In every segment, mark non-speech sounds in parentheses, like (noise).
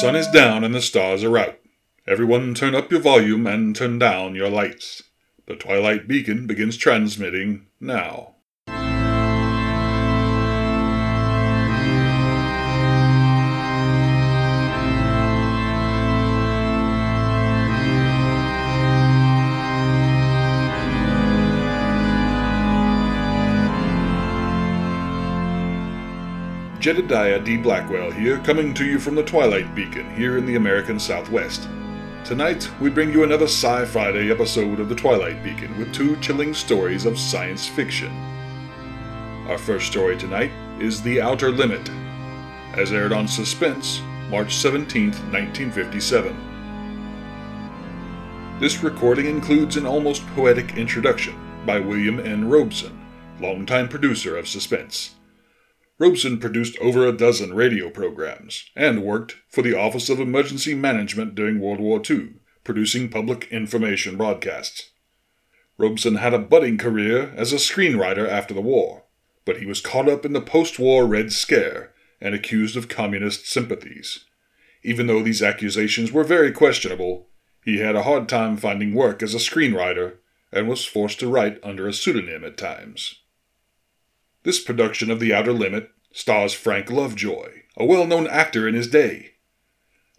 Sun is down and the stars are out. Everyone turn up your volume and turn down your lights. The Twilight Beacon begins transmitting now. Jedediah D. Blackwell here, coming to you from the Twilight Beacon here in the American Southwest. Tonight, we bring you another Sci Friday episode of the Twilight Beacon with two chilling stories of science fiction. Our first story tonight is The Outer Limit, as aired on Suspense, March 17, 1957. This recording includes an almost poetic introduction by William N. Robson, longtime producer of Suspense. Robson produced over a dozen radio programs and worked for the Office of Emergency Management during World War II, producing public information broadcasts. Robson had a budding career as a screenwriter after the war, but he was caught up in the post war Red Scare and accused of communist sympathies. Even though these accusations were very questionable, he had a hard time finding work as a screenwriter and was forced to write under a pseudonym at times. This production of The Outer Limit stars Frank Lovejoy, a well known actor in his day.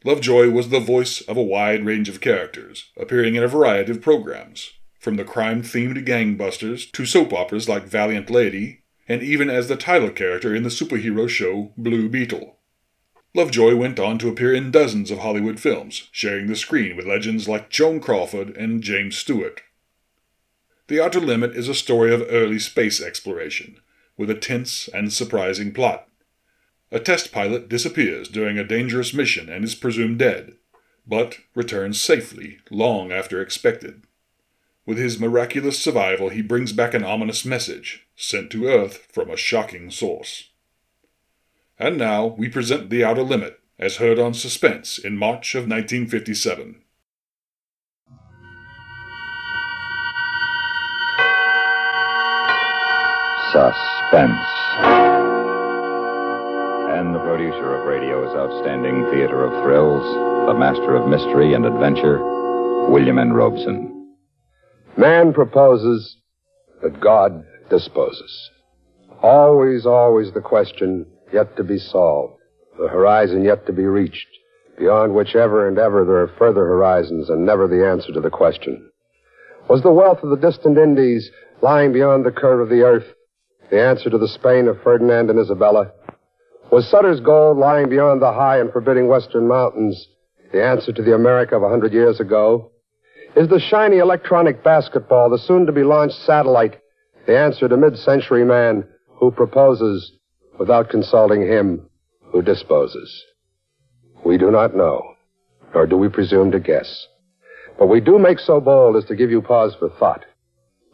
Lovejoy was the voice of a wide range of characters, appearing in a variety of programs, from the crime themed Gang Busters to soap operas like Valiant Lady, and even as the title character in the superhero show Blue Beetle. Lovejoy went on to appear in dozens of Hollywood films, sharing the screen with legends like Joan Crawford and James Stewart. The Outer Limit is a story of early space exploration, with a tense and surprising plot. A test pilot disappears during a dangerous mission and is presumed dead, but returns safely long after expected. With his miraculous survival, he brings back an ominous message sent to Earth from a shocking source. And now we present The Outer Limit, as heard on Suspense in March of 1957. Suspense. And the producer of radio's outstanding theater of thrills, the master of mystery and adventure, William N. Robson. Man proposes, but God disposes. Always, always the question yet to be solved, the horizon yet to be reached, beyond which ever and ever there are further horizons and never the answer to the question. Was the wealth of the distant Indies lying beyond the curve of the earth the answer to the Spain of Ferdinand and Isabella? Was Sutter's gold lying beyond the high and forbidding western mountains the answer to the America of a hundred years ago? Is the shiny electronic basketball, the soon to be launched satellite, the answer to mid century man who proposes without consulting him who disposes? We do not know, nor do we presume to guess. But we do make so bold as to give you pause for thought.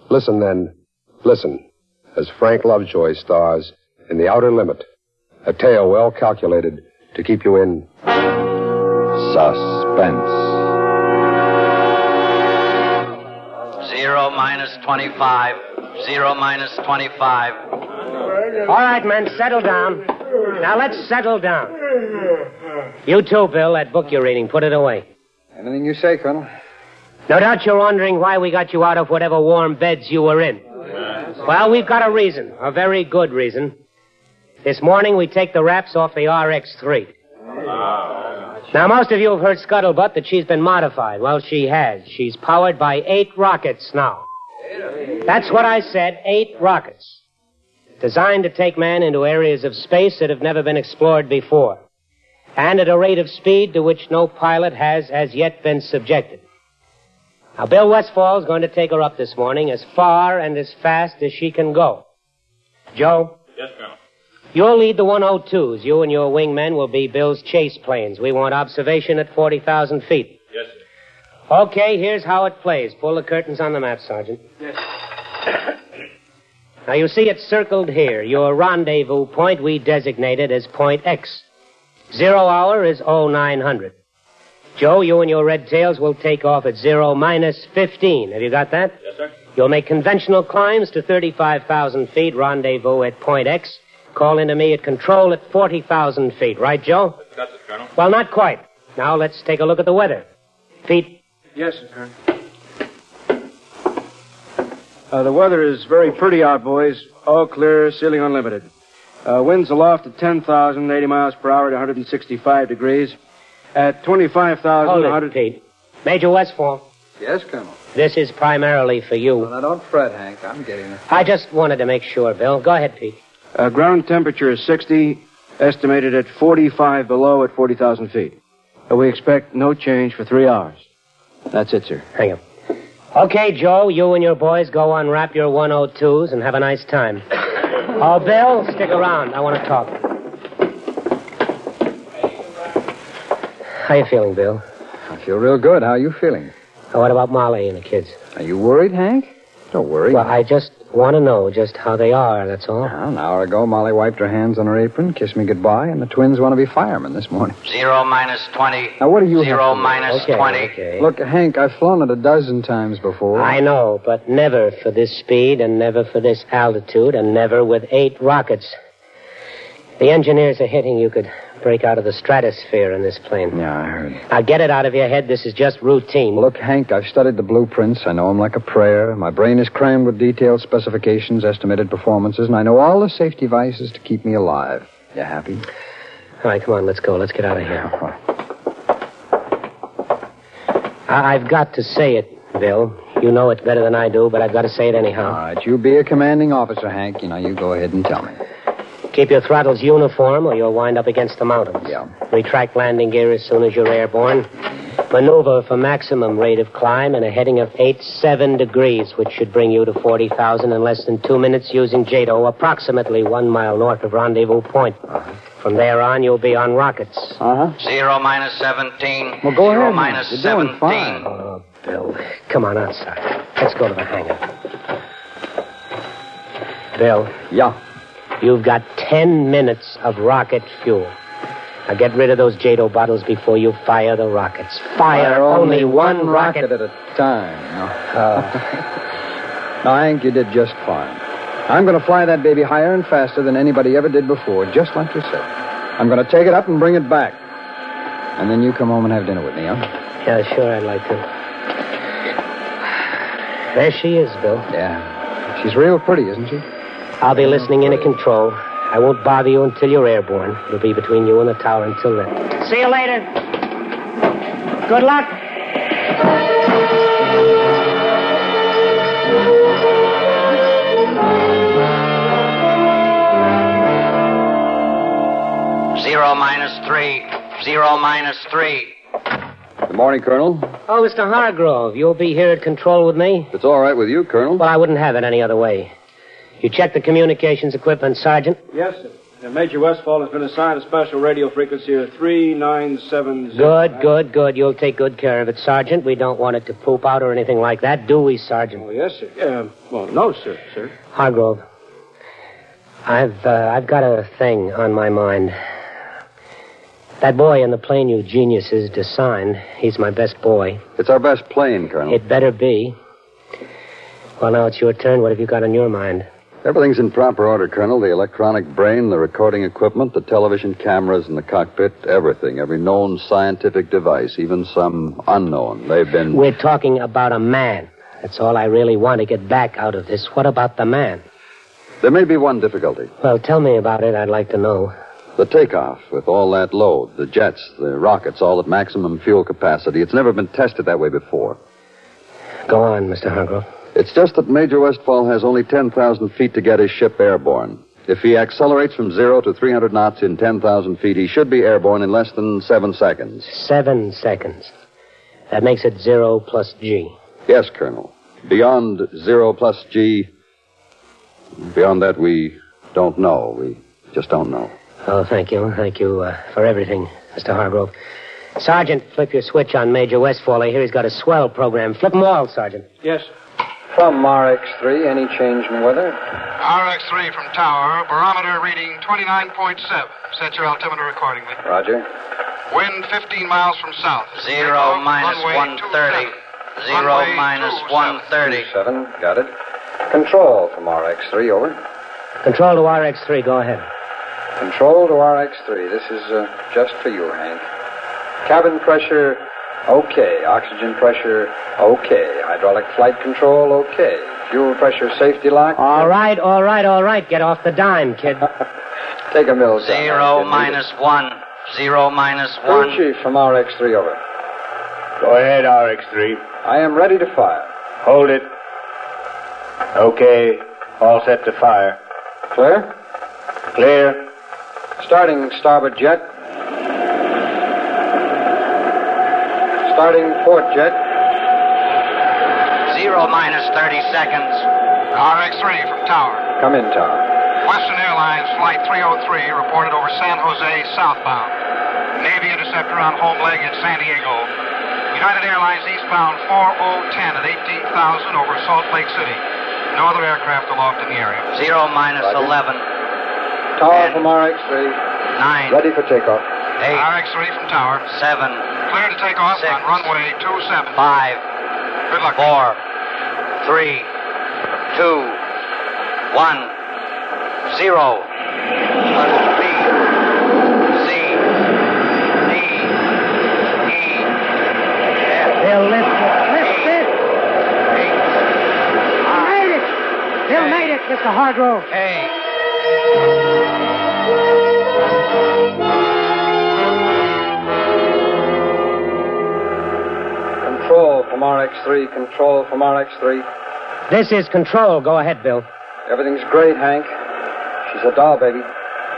Listen then, listen as Frank Lovejoy stars in The Outer Limit, a tale well calculated to keep you in suspense. Zero minus 25. Zero minus 25. All right, men, settle down. Now let's settle down. You too, Bill. That book you're reading, put it away. Anything you say, Colonel. No doubt you're wondering why we got you out of whatever warm beds you were in. Well, we've got a reason, a very good reason. This morning we take the wraps off the RX 3. Now, most of you have heard scuttlebutt that she's been modified. Well, she has. She's powered by eight rockets now. That's what I said, eight rockets. Designed to take man into areas of space that have never been explored before. And at a rate of speed to which no pilot has as yet been subjected. Now, Bill Westfall's going to take her up this morning as far and as fast as she can go. Joe? Yes, Colonel. You'll lead the 102s. You and your wingmen will be Bill's chase planes. We want observation at 40,000 feet. Yes, sir. Okay, here's how it plays. Pull the curtains on the map, Sergeant. Yes. Now, you see it circled here. Your rendezvous point we designated as Point X. Zero hour is 0900. Joe, you and your red tails will take off at zero minus 15. Have you got that? Yes, sir. You'll make conventional climbs to 35,000 feet, rendezvous at point X, call into me at control at 40,000 feet. Right, Joe? That's it, Colonel. Well, not quite. Now let's take a look at the weather. Feet. Yes, sir, Colonel. Uh, the weather is very pretty out, boys. All clear, ceiling unlimited. Uh, winds aloft at 10,080 miles per hour at 165 degrees. At 25,000, Hold it, Pete. Major Westfall, Yes, Colonel. this is primarily for you. Well, now don't fret, Hank. I'm getting it. I just wanted to make sure, Bill. Go ahead, Pete. Uh, ground temperature is 60, estimated at 45 below at 40,000 feet. Uh, we expect no change for three hours. That's it, sir. Hang on. Okay, Joe, you and your boys go unwrap your 102s and have a nice time. (laughs) Oh, Bill, stick around. I want to talk. How you feeling, Bill? I feel real good. How are you feeling? Oh, what about Molly and the kids? Are you worried, Hank? Don't worry. Well, I just want to know just how they are, that's all. Well, an hour ago, Molly wiped her hands on her apron, kissed me goodbye, and the twins want to be firemen this morning. Zero minus 20. Now, what do you have Zero minus Okay, 20. okay. Look, Hank, I've flown it a dozen times before. I know, but never for this speed and never for this altitude and never with eight rockets. The engineers are hitting you could break out of the stratosphere in this plane. Yeah, I heard. Now get it out of your head. This is just routine. Look, Hank, I've studied the blueprints. I know them like a prayer. My brain is crammed with detailed specifications, estimated performances, and I know all the safety devices to keep me alive. You happy? All right, come on, let's go. Let's get out of here. I- I've got to say it, Bill. You know it better than I do, but I've got to say it anyhow. right, you be a commanding officer, Hank. You know, you go ahead and tell me. Keep your throttles uniform, or you'll wind up against the mountains. Yeah. Retract landing gear as soon as you're airborne. Maneuver for maximum rate of climb and a heading of 8-7 degrees, which should bring you to 40,000 in less than two minutes using JATO, approximately one mile north of Rendezvous Point. From there on, you'll be on rockets. Uh huh. Zero minus 17. Well, go Zero ahead. minus You're 17. doing fine. Oh, Bill, come on outside. Let's go to the hangar. Bill, Yeah. You've got 10 minutes of rocket fuel. Now get rid of those JATO bottles before you fire the rockets. Fire, only one rocket. at a time. No. Oh. (laughs) no, Hank, you did just fine. I'm going to fly that baby higher and faster than anybody ever did before, just like you said. I'm going to take it up and bring it back. And then you come home and have dinner with me, huh? Yeah, sure, I'd like to. There she is, Bill. Yeah. She's real pretty, isn't she? I'll be listening in at control. I won't bother you until you're airborne. It'll be between you and the tower until then. See you later. Good luck. Zero minus 3. Zero minus 3. Good morning, Colonel. Oh, Mr. Hargrove, you'll be here at control with me? It's all right with you, Colonel. Well, I wouldn't have it any other way. You checked the communications equipment, Sergeant? Yes, sir. And Major Westfall has been assigned a special radio frequency of 3970. Good, good, good. You'll take good care of it, Sergeant. We don't want it to poop out or anything like that, do we, Sergeant? Oh, yes, sir. Uh, well, no, sir, sir. Hargrove, I've uh, I've got a thing on my mind. That boy in the plane you geniuses designed, he's my best boy. It's our best plane, Colonel. It better be. Well, now it's your turn. What have you got on your mind? Everything's in proper order, Colonel. The electronic brain, the recording equipment, the television cameras in the cockpit, everything. Every known scientific device, even some unknown. They've been. We're talking about a man. That's all I really want to get back out of this. What about the man? There may be one difficulty. Well, tell me about it. I'd like to know. The takeoff with all that load, the jets, the rockets, all at maximum fuel capacity. It's never been tested that way before. Go on, Mr. Hargrove. It's just that Major Westfall has only 10,000 feet to get his ship airborne. If he accelerates from zero to 300 knots in 10,000 feet, he should be airborne in less than seven seconds. Seven seconds. That makes it zero plus G. Yes, Colonel. Beyond zero plus G, beyond that, we don't know. We just don't know. Oh, thank you. Thank you uh, for everything, Mr. Hargrove. Sergeant, flip your switch on Major Westfall. I hear he's got a swell program. Flip 'em all, Sergeant. Yes, From RX3, any change in weather? RX3 from tower, barometer reading 29.7. Set your altimeter accordingly. Roger. Wind 15 miles from south. Zero minus Runway 130. 27. Zero Runway minus 27. 130. Seven, got it. Control from RX3, over. Control to RX3. Go ahead. Control to RX3. This is uh, just for you, Hank. Cabin pressure, okay. Oxygen pressure, okay. Hydraulic flight control, okay. Fuel pressure safety lock. All right, all right, all right. Get off the dime, kid. (laughs) Take a mill. Zero minus one. Zero minus Crew one. chief from RX3, over. Go ahead, RX3. I am ready to fire. Hold it. Okay. All set to fire. Clear? Clear. Starting starboard jet. Starting port jet. Zero minus 30 seconds. RX-3 from tower. Come in, tower. Western Airlines Flight 303 reported over San Jose southbound. Navy interceptor on home leg in San Diego. United Airlines eastbound 4010 at 18,000 over Salt Lake City. No other aircraft aloft in the area. Zero minus Roger. 11. Tower Ten. from RX3. Nine. Ready for takeoff. Eight. RX-3 from tower. Seven. Clear to take off Six. on runway 27. Five. Good luck. Four. Three. Two. One. Zero. B. C. D. RX3. Control from RX3. This is control. Go ahead, Bill. Everything's great, Hank. She's a doll, baby.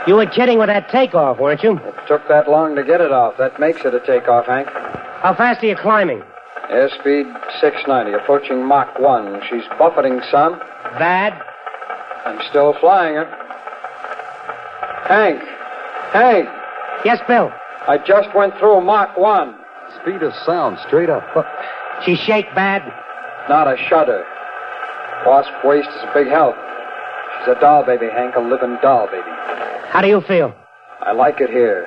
You were kidding with that takeoff, weren't you? It took that long to get it off. That makes it a takeoff, Hank. How fast are you climbing? Airspeed 690, approaching Mach 1. She's buffeting some. Bad. I'm still flying her. Hank! Hank! Yes, Bill. I just went through Mach 1. Speed of sound, straight up. She shake bad. Not a shudder. Wasp waist is a big help. She's a doll baby, Hank, a living doll baby. How do you feel? I like it here.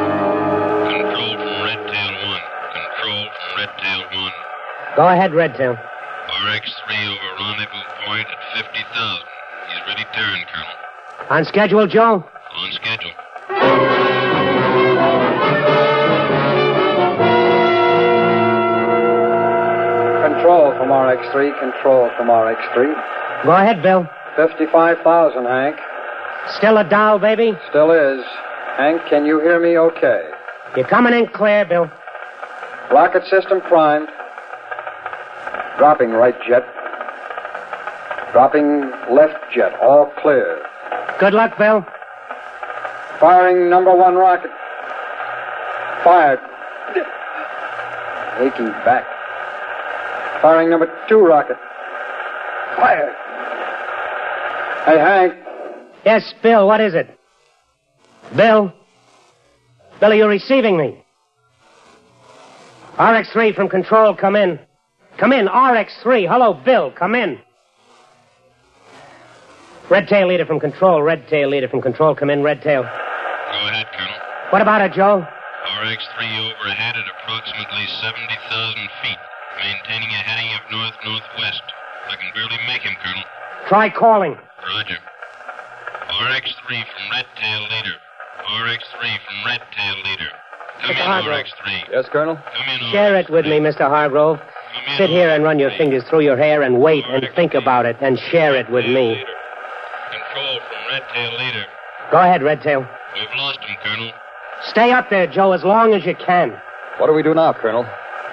Control from Red Tail 1. Control from Red Tail 1. Go ahead, Redtail. RX-3 over rendezvous point at 50,000. He's ready turn, Colonel. On schedule, Joe? On schedule. Control from RX3, control from RX3. Go ahead, Bill. 55,000, Hank. Still a doll, baby? Still is. Hank, can you hear me okay? You're coming in clear, Bill. Rocket system primed. Dropping right jet. Dropping left jet. All clear. Good luck, Bill. Firing number one rocket. Fired. Aching back. Firing number two rocket. Fired. Hey, Hank. Yes, Bill, what is it? Bill? Bill, are you receiving me? RX3 from control, come in. Come in, RX3. Hello, Bill, come in. Red tail leader from control, red tail leader from control, come in, red tail. Go ahead, Colonel. What about it, Joe? RX-3 overhead at approximately 70,000 feet, maintaining a heading of north-northwest. I can barely make him, Colonel. Try calling. Roger. RX-3 from Red Tail Leader. RX-3 from Red Tail Leader. Come Mr. in, Hargrove. RX-3. Yes, Colonel? Come in, Share it RX-3. with me, Mr. Hargrove. Come in, Sit here and run your fingers through your hair and wait and think about it and share it with me. Leader. Control from Red Tail Leader. Go ahead, red tail. We've lost him, Colonel. Stay up there, Joe, as long as you can. What do we do now, Colonel?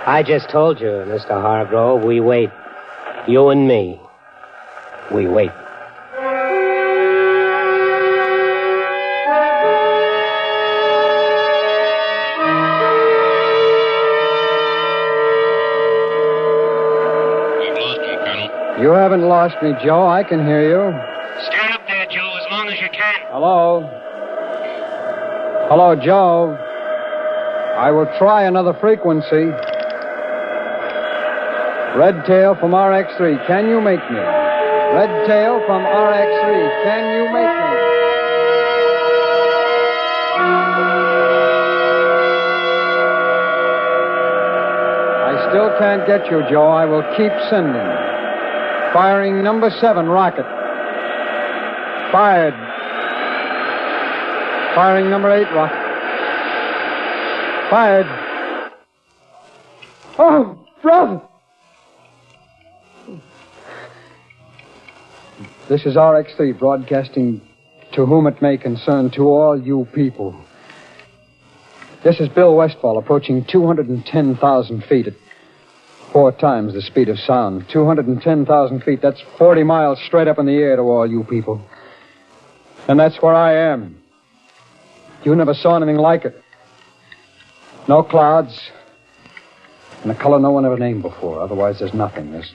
I just told you, Mr. Hargrove, we wait. You and me. We wait. We've lost him, Colonel. You haven't lost me, Joe. I can hear you. Stand up there, Joe, as long as you can. Hello? Hello, Joe. I will try another frequency. Red tail from RX3. Can you make me? Red tail from RX3. Can you make me? I still can't get you, Joe. I will keep sending. Firing number seven rocket. Fired. Firing number eight rocket. Fired. Oh, brother! This is RX3 broadcasting to whom it may concern to all you people. This is Bill Westfall approaching 210,000 feet at four times the speed of sound. 210,000 feet. That's 40 miles straight up in the air to all you people. And that's where I am. You never saw anything like it. No clouds. And a color no one ever named before. Otherwise, there's nothing. There's,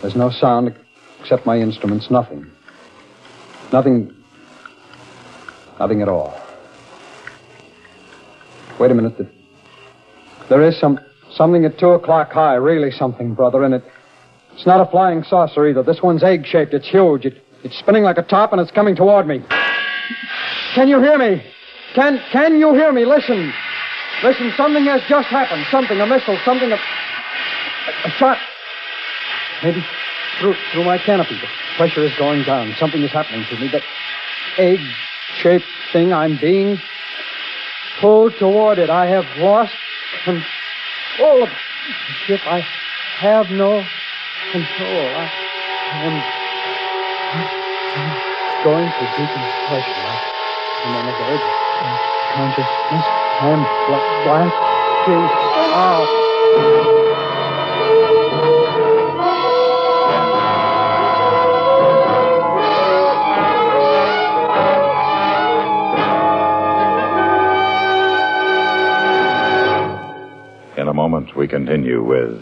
there's no sound except my instruments. Nothing. Nothing. Nothing at all. Wait a minute. There is some something at two o'clock high. Really something, brother. And it it's not a flying saucer either. This one's egg-shaped. It's huge. It, it's spinning like a top, and it's coming toward me. Can you hear me? Can can you hear me? Listen. Listen, something has just happened. Something, a missile, something, a, a shot. Maybe through, through my canopy. The pressure is going down. Something is happening to me. That egg-shaped thing, I'm being pulled toward it. I have lost control of the ship. I have no control. I am going to decompression. I'm on the verge consciousness. I'm bla- blacking out. In a moment, we continue with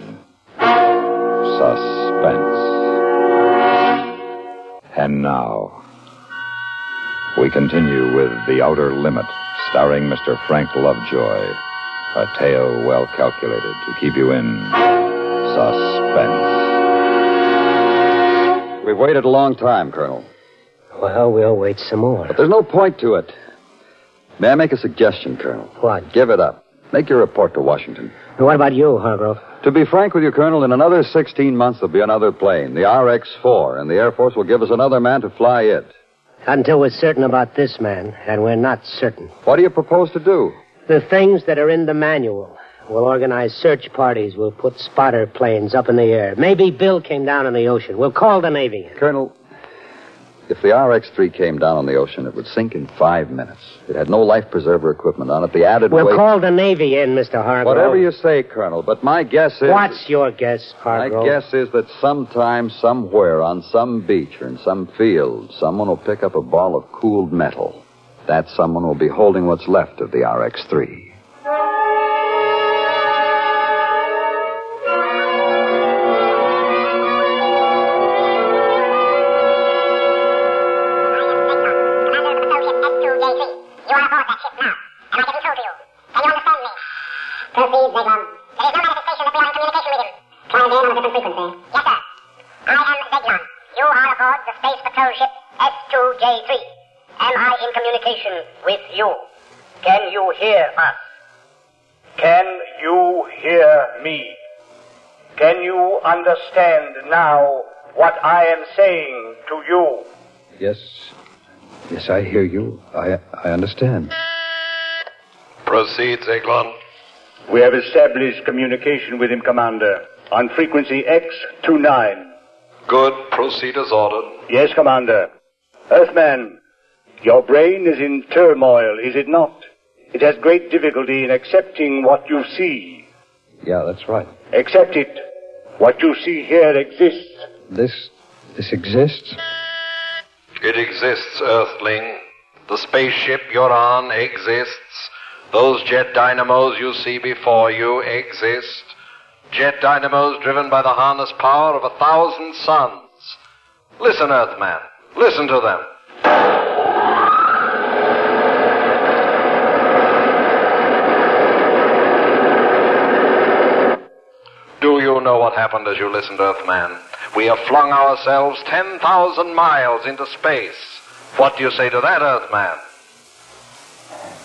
Suspense. And now, we continue with The Outer Limit, starring Mr. Frank Lovejoy. A tale well calculated to keep you in suspense. We've waited a long time, Colonel. Well, we'll wait some more. But there's no point to it. May I make a suggestion, Colonel? What? Give it up. Make your report to Washington. What about you, Hargrove? To be frank with you, Colonel, in another 16 months there'll be another plane, the RX 4, and the Air Force will give us another man to fly it. Until we're certain about this man, and we're not certain. What do you propose to do? The things that are in the manual. We'll organize search parties. We'll put spotter planes up in the air. Maybe Bill came down in the ocean. We'll call the Navy. Colonel, if the RX-3 came down on the ocean, it would sink in five minutes. It had no life preserver equipment on it. The added we'll weight... call the Navy in, Mr. Hargrove. Whatever you say, Colonel, but my guess is... What's your guess, Hargrove? My guess is that sometime, somewhere, on some beach or in some field, someone will pick up a ball of cooled metal. That someone will be holding what's left of the RX-3. Now what I am saying to you? Yes. Yes, I hear you. I I understand. Proceed, Zeglon. We have established communication with him, Commander, on frequency X29. Good. Proceed as ordered. Yes, Commander. Earthman, your brain is in turmoil, is it not? It has great difficulty in accepting what you see. Yeah, that's right. Accept it. What you see here exists. This this exists. It exists, Earthling. The spaceship you're on exists. Those jet dynamos you see before you exist. Jet dynamos driven by the harness power of a thousand suns. Listen, Earthman. Listen to them. Do you know what happened as you listened, Earthman? We have flung ourselves 10,000 miles into space. What do you say to that, Earthman?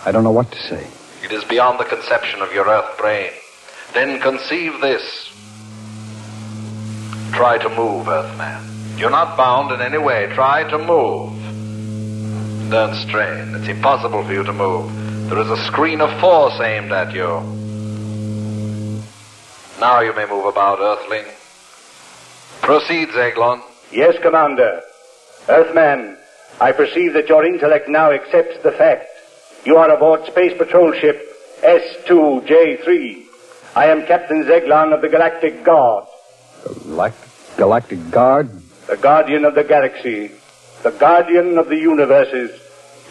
I don't know what to say. It is beyond the conception of your Earth brain. Then conceive this. Try to move, Earthman. You're not bound in any way. Try to move. Don't strain. It's impossible for you to move. There is a screen of force aimed at you. Now you may move about, Earthling. Proceed, Zeglon. Yes, Commander. Earthman, I perceive that your intellect now accepts the fact. You are aboard Space Patrol Ship S2J3. I am Captain Zeglon of the Galactic Guard. Galactic, Galactic Guard? The guardian of the galaxy. The guardian of the universes.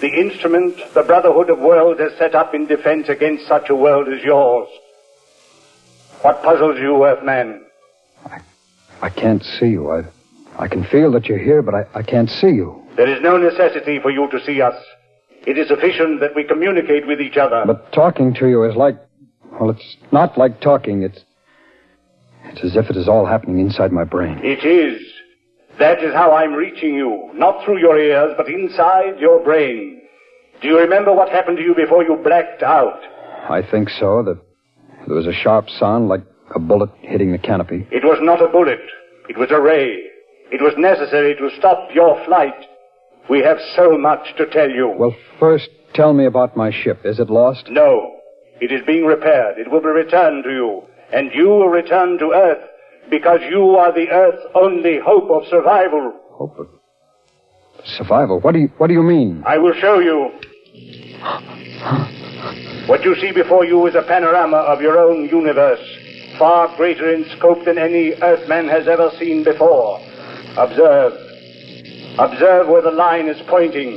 The instrument the Brotherhood of Worlds has set up in defense against such a world as yours. What puzzles you, uh, Earthman? I I can't see you. I, I can feel that you're here, but I, I can't see you. There is no necessity for you to see us. It is sufficient that we communicate with each other. But talking to you is like. Well, it's not like talking. It's. It's as if it is all happening inside my brain. It is. That is how I'm reaching you. Not through your ears, but inside your brain. Do you remember what happened to you before you blacked out? I think so. That there was a sharp sound like a bullet hitting the canopy. It was not a bullet. It was a ray. It was necessary to stop your flight. We have so much to tell you. Well, first, tell me about my ship. Is it lost? No. It is being repaired. It will be returned to you. And you will return to Earth because you are the Earth's only hope of survival. Hope of survival? What do you, what do you mean? I will show you. (gasps) What you see before you is a panorama of your own universe, far greater in scope than any Earthman has ever seen before. Observe. Observe where the line is pointing.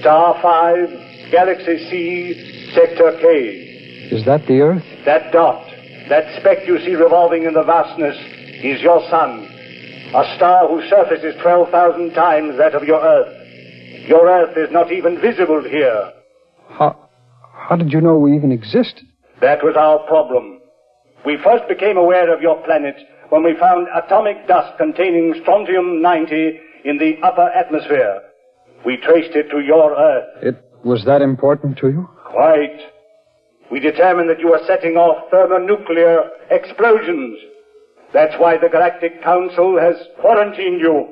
Star 5, Galaxy C, Sector K. Is that the Earth? That dot, that speck you see revolving in the vastness, is your sun. A star whose surface is 12,000 times that of your Earth. Your Earth is not even visible here. How, how did you know we even existed? That was our problem. We first became aware of your planet when we found atomic dust containing strontium 90 in the upper atmosphere. We traced it to your Earth. It was that important to you? Quite. We determined that you were setting off thermonuclear explosions. That's why the Galactic Council has quarantined you.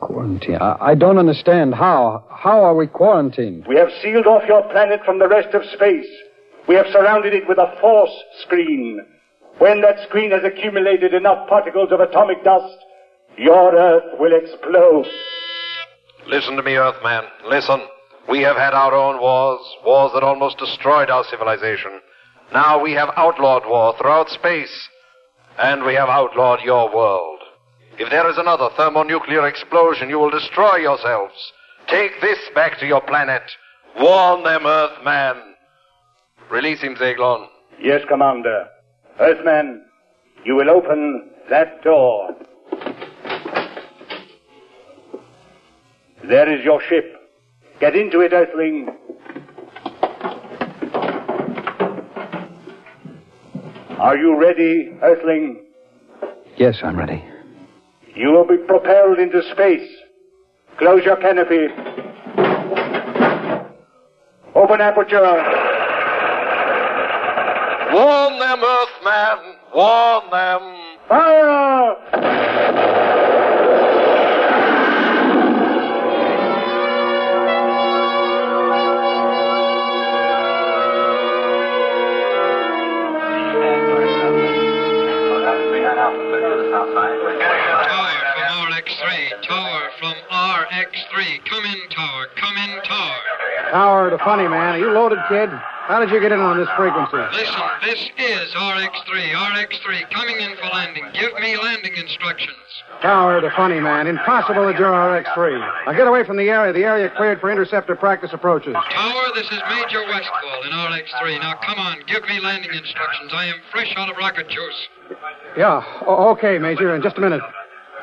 Quarantine? I, I don't understand. How? How are we quarantined? We have sealed off your planet from the rest of space. We have surrounded it with a force screen. When that screen has accumulated enough particles of atomic dust, your Earth will explode. Listen to me, Earthman. Listen. We have had our own wars, wars that almost destroyed our civilization. Now we have outlawed war throughout space. And we have outlawed your world. If there is another thermonuclear explosion, you will destroy yourselves. Take this back to your planet. Warn them, Earthman. Release him, Zeglon. Yes, Commander. Earthman, you will open that door. There is your ship. Get into it, Earthling. Are you ready, Earthling? Yes, I'm ready. You will be propelled into space. Close your canopy. Open aperture. Warn them, Earthman. Warn them. Fire! RX3. Come in, tower. Come in, tower. Tower to funny man. Are you loaded, kid? How did you get in on this frequency? Listen, this is RX3. RX3 coming in for landing. Give me landing instructions. Tower to funny man. Impossible that you're RX3. Now get away from the area. The area cleared for interceptor practice approaches. Tower, this is Major Westfall in RX3. Now come on, give me landing instructions. I am fresh out of rocket juice. Yeah. O- okay, Major. In just a minute.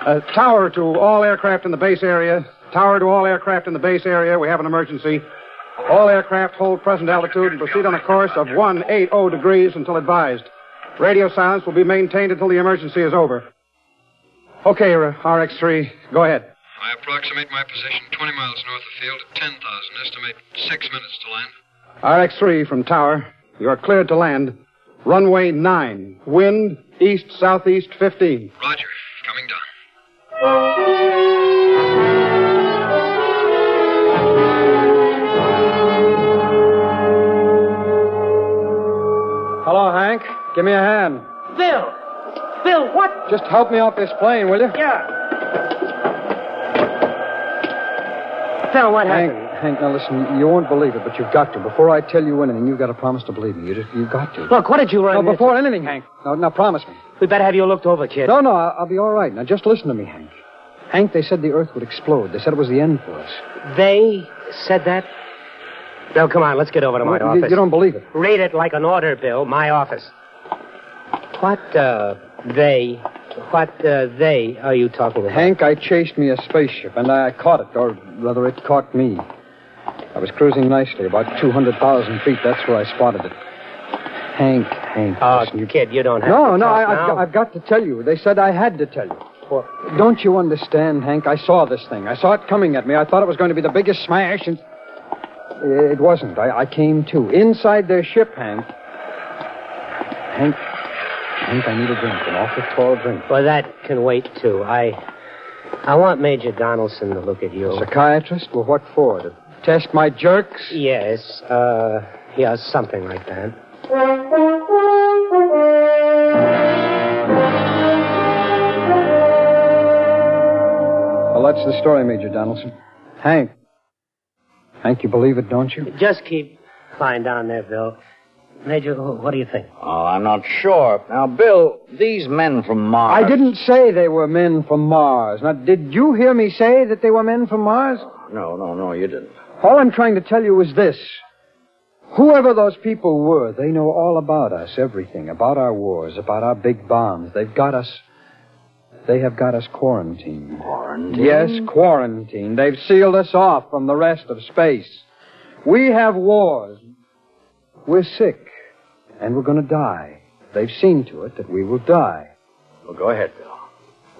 Uh, tower to all aircraft in the base area. Tower to all aircraft in the base area. We have an emergency. All aircraft hold present altitude and proceed on a course of 180 degrees until advised. Radio silence will be maintained until the emergency is over. Okay, RX3, go ahead. I approximate my position 20 miles north of field at 10,000. Estimate six minutes to land. RX3 from tower. You are cleared to land. Runway 9. Wind east southeast 15. Roger. Coming down. Hello, Hank. Give me a hand. Bill! Bill, what? Just help me off this plane, will you? Yeah. Bill, what Hank, happened? Hank, now listen, you won't believe it, but you've got to. Before I tell you anything, you've got to promise to believe me. You just, you've got to. Look, what did you run No, into? before anything, Hank. Now, now, promise me. We better have you looked over, kid. No, no, I'll, I'll be all right. Now, just listen to me, Hank. Hank, they said the Earth would explode. They said it was the end for us. They said that? Bill, come on, let's get over to my You- office. You don't believe it. Read it like an order, Bill. My office. What, uh, they, what, uh, they are you talking about? Hank, I chased me a spaceship, and I caught it, or rather, it caught me. I was cruising nicely, about 200,000 feet. That's where I spotted it. Hank, Hank. Oh, listen, you... kid, you don't have No, to no, I, I've, got, I've got to tell you. They said I had to tell you. Well, don't you understand, Hank? I saw this thing. I saw it coming at me. I thought it was going to be the biggest smash, and it wasn't. I, I came to. Inside their ship, Hank. Hank, Hank, I need a drink, an awful tall drink. Well, that can wait, too. I, I want Major Donaldson to look at you. Psychiatrist? Well, what for? To test my jerks? Yes, uh, yeah, something like that. Well, that's the story, Major Donaldson. Hank. Hank, you believe it, don't you? Just keep lying down there, Bill. Major, what do you think? Oh, I'm not sure. Now, Bill, these men from Mars. I didn't say they were men from Mars. Now, did you hear me say that they were men from Mars? No, no, no, you didn't. All I'm trying to tell you is this. Whoever those people were, they know all about us, everything, about our wars, about our big bombs. They've got us. They have got us quarantined. Quarantined? Yes, quarantined. They've sealed us off from the rest of space. We have wars. We're sick, and we're going to die. They've seen to it that we will die. Well, go ahead, Bill.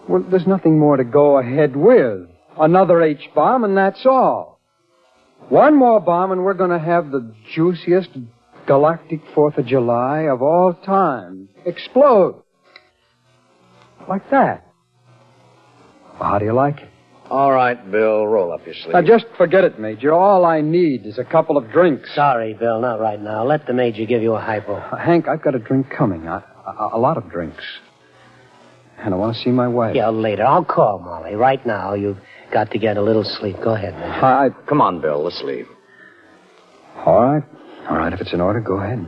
Well, there's nothing more to go ahead with. Another H bomb, and that's all. One more bomb, and we're going to have the juiciest galactic Fourth of July of all time explode. Like that. Well, how do you like it? All right, Bill, roll up your sleeve. Now, just forget it, Major. All I need is a couple of drinks. Sorry, Bill, not right now. Let the Major give you a hypo. Uh, Hank, I've got a drink coming. A, a, a lot of drinks. And I want to see my wife. Yeah, later. I'll call Molly. Right now, you've got to get a little sleep. Go ahead, Major. I... Come on, Bill, let's leave. All right. All right, if it's in order, go ahead.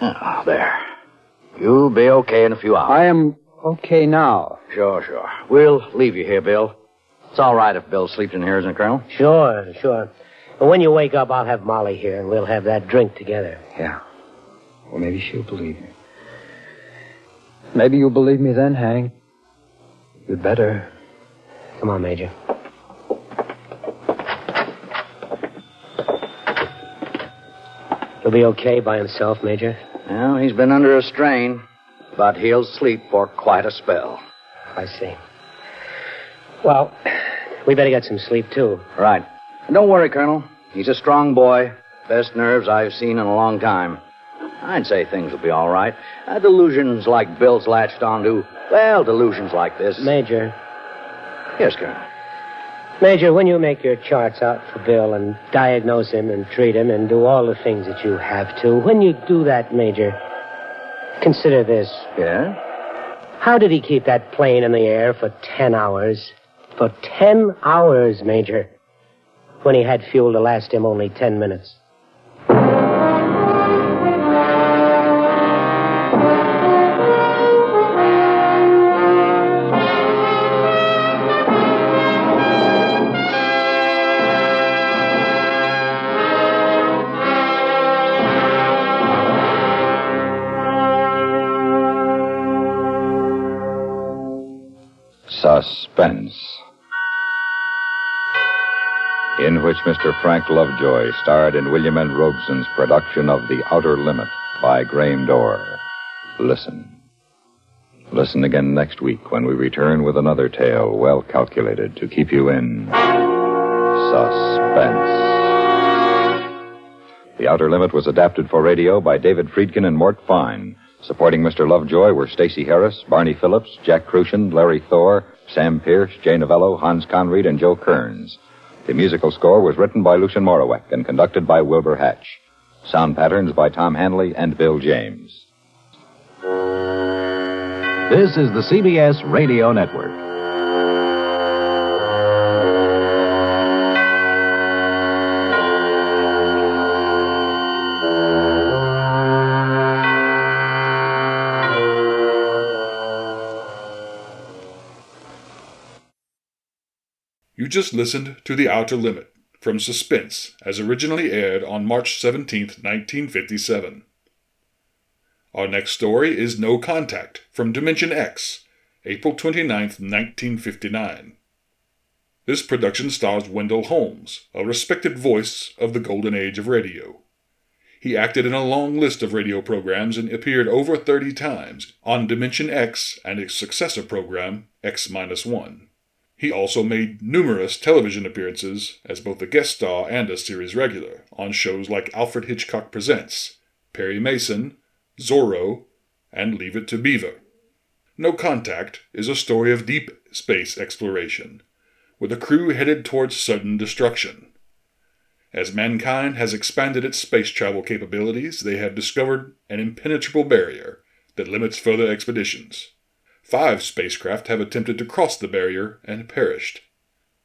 Oh, there. You'll be okay in a few hours. I am okay now. Sure, sure. We'll leave you here, Bill. It's all right if Bill sleeps in here, isn't it, Colonel? Sure, sure. But when you wake up, I'll have Molly here, and we'll have that drink together. Yeah. Well, maybe she'll believe me. Maybe you'll believe me then, Hank. You'd better. Come on, Major. He'll be okay by himself, Major. Well, he's been under a strain, but he'll sleep for quite a spell. I see. Well, we better get some sleep, too. Right. And don't worry, Colonel. He's a strong boy. Best nerves I've seen in a long time. I'd say things will be all right. Uh, delusions like Bill's latched onto, well, delusions like this. Major. Yes, Colonel. Major, when you make your charts out for Bill and diagnose him and treat him and do all the things that you have to, when you do that, Major, consider this. Yeah? How did he keep that plane in the air for ten hours? For ten hours, Major. When he had fuel to last him only ten minutes. Suspense. In which Mr. Frank Lovejoy starred in William N. Robson's production of The Outer Limit by Graham Doar. Listen. Listen again next week when we return with another tale well calculated to keep you in suspense. The Outer Limit was adapted for radio by David Friedkin and Mort Fine. Supporting Mr. Lovejoy were Stacy Harris, Barney Phillips, Jack Kruschen, Larry Thor, Sam Pierce, Jay Novello, Hans Conried, and Joe Kearns. The musical score was written by Lucien Moraweck and conducted by Wilbur Hatch. Sound patterns by Tom Hanley and Bill James. This is the CBS Radio Network. Just listened to The Outer Limit from Suspense, as originally aired on March 17, 1957. Our next story is No Contact from Dimension X, April 29, 1959. This production stars Wendell Holmes, a respected voice of the golden age of radio. He acted in a long list of radio programs and appeared over 30 times on Dimension X and its successor program, X 1. He also made numerous television appearances as both a guest star and a series regular on shows like Alfred Hitchcock Presents, Perry Mason, Zorro, and Leave It to Beaver. No Contact is a story of deep space exploration, with a crew headed towards sudden destruction. As mankind has expanded its space travel capabilities, they have discovered an impenetrable barrier that limits further expeditions. Five spacecraft have attempted to cross the barrier and perished.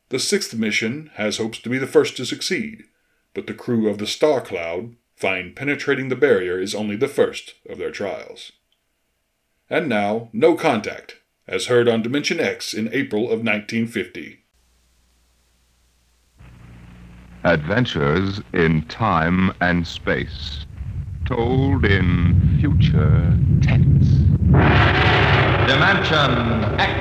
The sixth mission has hopes to be the first to succeed, but the crew of the Star Cloud find penetrating the barrier is only the first of their trials. And now, No Contact, as heard on Dimension X in April of 1950. Adventures in time and space, told in future tense. Dimension X.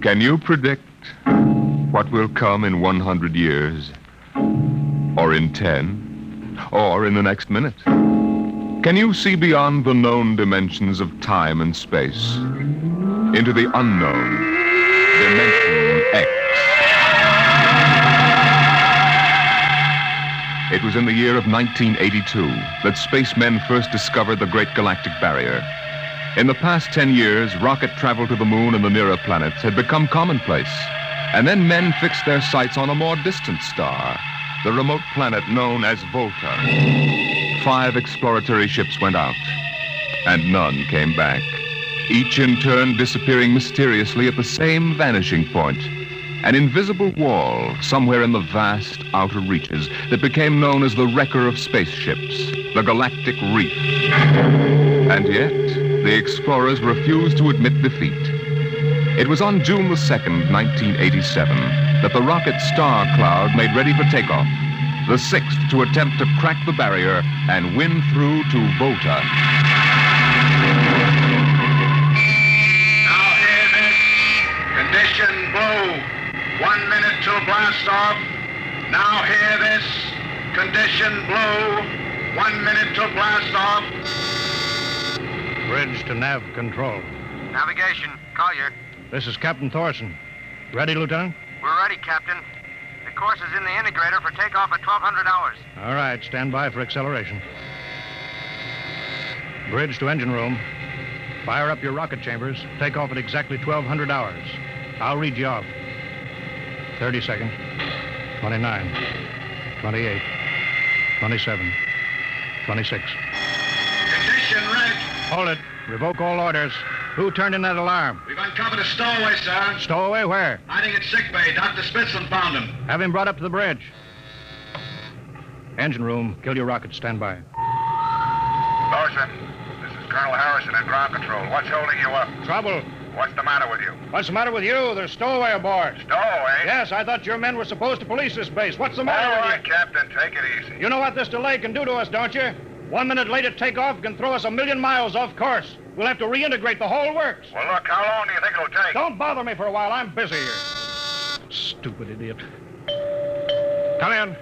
Can you predict what will come in 100 years? Or in 10? Or in the next minute? Can you see beyond the known dimensions of time and space into the unknown It was in the year of 1982 that spacemen first discovered the Great Galactic Barrier. In the past 10 years, rocket travel to the moon and the nearer planets had become commonplace. And then men fixed their sights on a more distant star, the remote planet known as Volta. Five exploratory ships went out, and none came back, each in turn disappearing mysteriously at the same vanishing point an invisible wall somewhere in the vast outer reaches that became known as the wrecker of spaceships, the Galactic Reef. And yet, the explorers refused to admit defeat. It was on June the 2nd, 1987, that the rocket Star Cloud made ready for takeoff, the sixth to attempt to crack the barrier and win through to Volta. Condition blue. One minute till blast off. Now hear this. Condition blue. One minute till blast off. Bridge to nav control. Navigation, Collier. This is Captain Thorson. Ready, Lieutenant? We're ready, Captain. The course is in the integrator for takeoff at 1200 hours. All right, stand by for acceleration. Bridge to engine room. Fire up your rocket chambers. Take off at exactly 1200 hours. I'll read you off. 30 seconds. 29. 28. 27. 26. Condition red. Hold it. Revoke all orders. Who turned in that alarm? We've uncovered a stowaway, sir. Stowaway where? Hiding at sick bay. Dr. Spitzlin found him. Have him brought up to the bridge. Engine room. Kill your rocket. Stand by. Thorson, this is Colonel Harrison in ground control. What's holding you up? Trouble. What's the matter with you? What's the matter with you? There's stowaway aboard. Stowaway? Yes, I thought your men were supposed to police this base. What's the matter All with right, Captain, take it easy. you? You know what this delay can do to us, don't you? One minute late at takeoff can throw us a million miles off course. We'll have to reintegrate the whole works. Well, look, how long do you think it'll take? Don't bother me for a while. I'm busy here. Stupid idiot. Come in.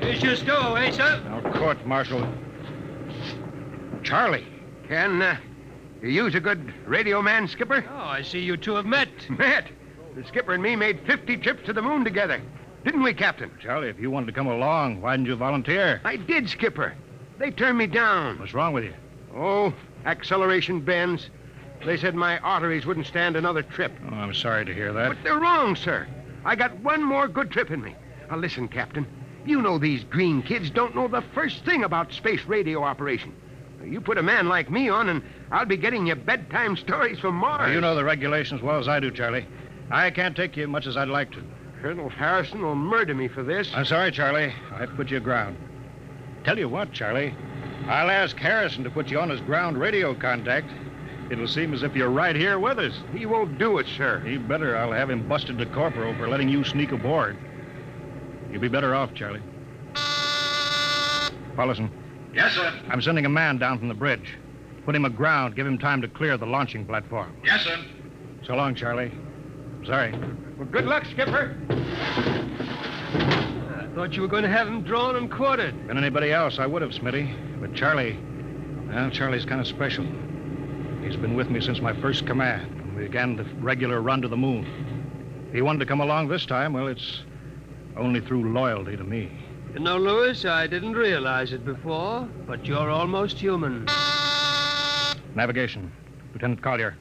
Here's your stowaway, sir. Now, court martial. Charlie. Can uh, you use a good radio man, Skipper? Oh, I see you two have met. (laughs) Met? The skipper and me made 50 trips to the moon together. Didn't we, Captain? Charlie, if you wanted to come along, why didn't you volunteer? I did, Skipper. They turned me down. What's wrong with you? Oh, acceleration bends. They said my arteries wouldn't stand another trip. Oh, I'm sorry to hear that. But they're wrong, sir. I got one more good trip in me. Now, listen, Captain. You know these green kids don't know the first thing about space radio operation. You put a man like me on, and I'll be getting you bedtime stories from Mars. You know the regulations as well as I do, Charlie. I can't take you much as I'd like to. Colonel Harrison will murder me for this. I'm sorry, Charlie. I have to put you aground. Tell you what, Charlie. I'll ask Harrison to put you on his ground radio contact. It'll seem as if you're right here with us. He won't do it, sir. He better. I'll have him busted to corporal for letting you sneak aboard. You'll be better off, Charlie. Paulison. Yes, sir. I'm sending a man down from the bridge. Put him aground. Give him time to clear the launching platform. Yes, sir. So long, Charlie. Sorry. Well, good luck, Skipper. I thought you were going to have him drawn and quartered. Been anybody else, I would have, Smitty. But Charlie, well, Charlie's kind of special. He's been with me since my first command, when we began the regular run to the moon. If he wanted to come along this time, well, it's only through loyalty to me. You know, Lewis, I didn't realize it before, but you're almost human. Navigation. Lieutenant Collier.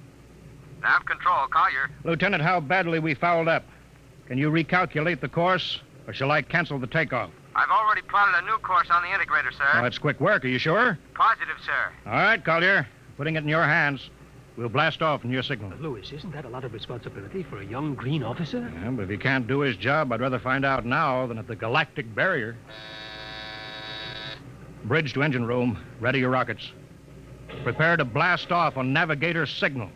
Nav control, Collier. Lieutenant, how badly we fouled up. Can you recalculate the course, or shall I cancel the takeoff? I've already plotted a new course on the integrator, sir. Well, that's quick work. Are you sure? Positive, sir. All right, Collier. Putting it in your hands. We'll blast off in your signal. Lewis, isn't that a lot of responsibility for a young green officer? Yeah, but if he can't do his job, I'd rather find out now than at the galactic barrier. Bridge to engine room. Ready your rockets. Prepare to blast off on navigator's signal.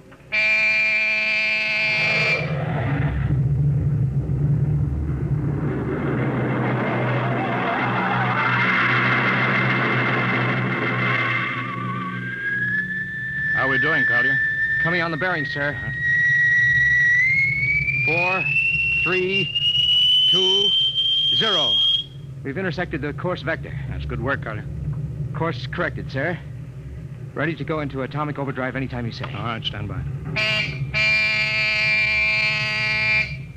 The bearing, sir. Four, three, two, zero. We've intersected the course vector. That's good work, Collier. Course corrected, sir. Ready to go into atomic overdrive anytime you say. All right, stand by.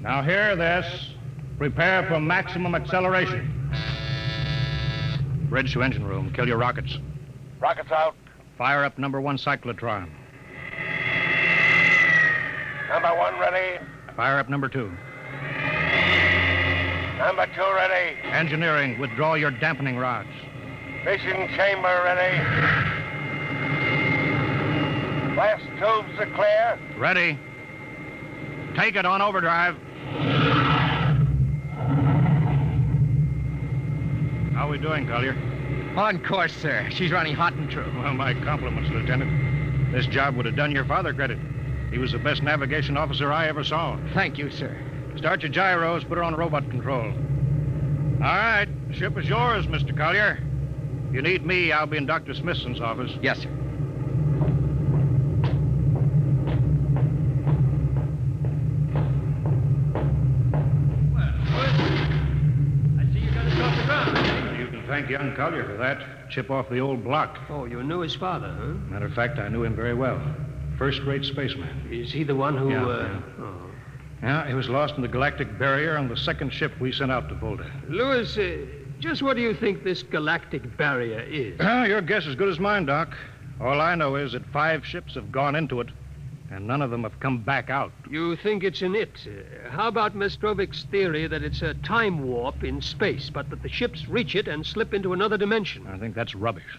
Now hear this. Prepare for maximum acceleration. Bridge to engine room. Kill your rockets. Rockets out. Fire up number one cyclotron. Number one ready. Fire up number two. Number two ready. Engineering, withdraw your dampening rods. Fission chamber ready. Blast tubes are clear. Ready. Take it on overdrive. How are we doing, Collier? On course, sir. She's running hot and true. Well, my compliments, Lieutenant. This job would have done your father credit. He was the best navigation officer I ever saw. Thank you, sir. Start your gyros, put her on robot control. All right, the ship is yours, Mr. Collier. If you need me, I'll be in Dr. Smithson's office. Yes, sir. Well, I see you got us off the ground. You can thank young Collier for that. Chip off the old block. Oh, you knew his father, huh? Matter of fact, I knew him very well. First rate spaceman. Is he the one who, Yeah, uh... yeah. Oh. Yeah, he was lost in the galactic barrier on the second ship we sent out to Volta. Lewis, uh, just what do you think this galactic barrier is? Ah, your guess is good as mine, Doc. All I know is that five ships have gone into it, and none of them have come back out. You think it's an it. Uh, how about Mestrovic's theory that it's a time warp in space, but that the ships reach it and slip into another dimension? I think that's rubbish.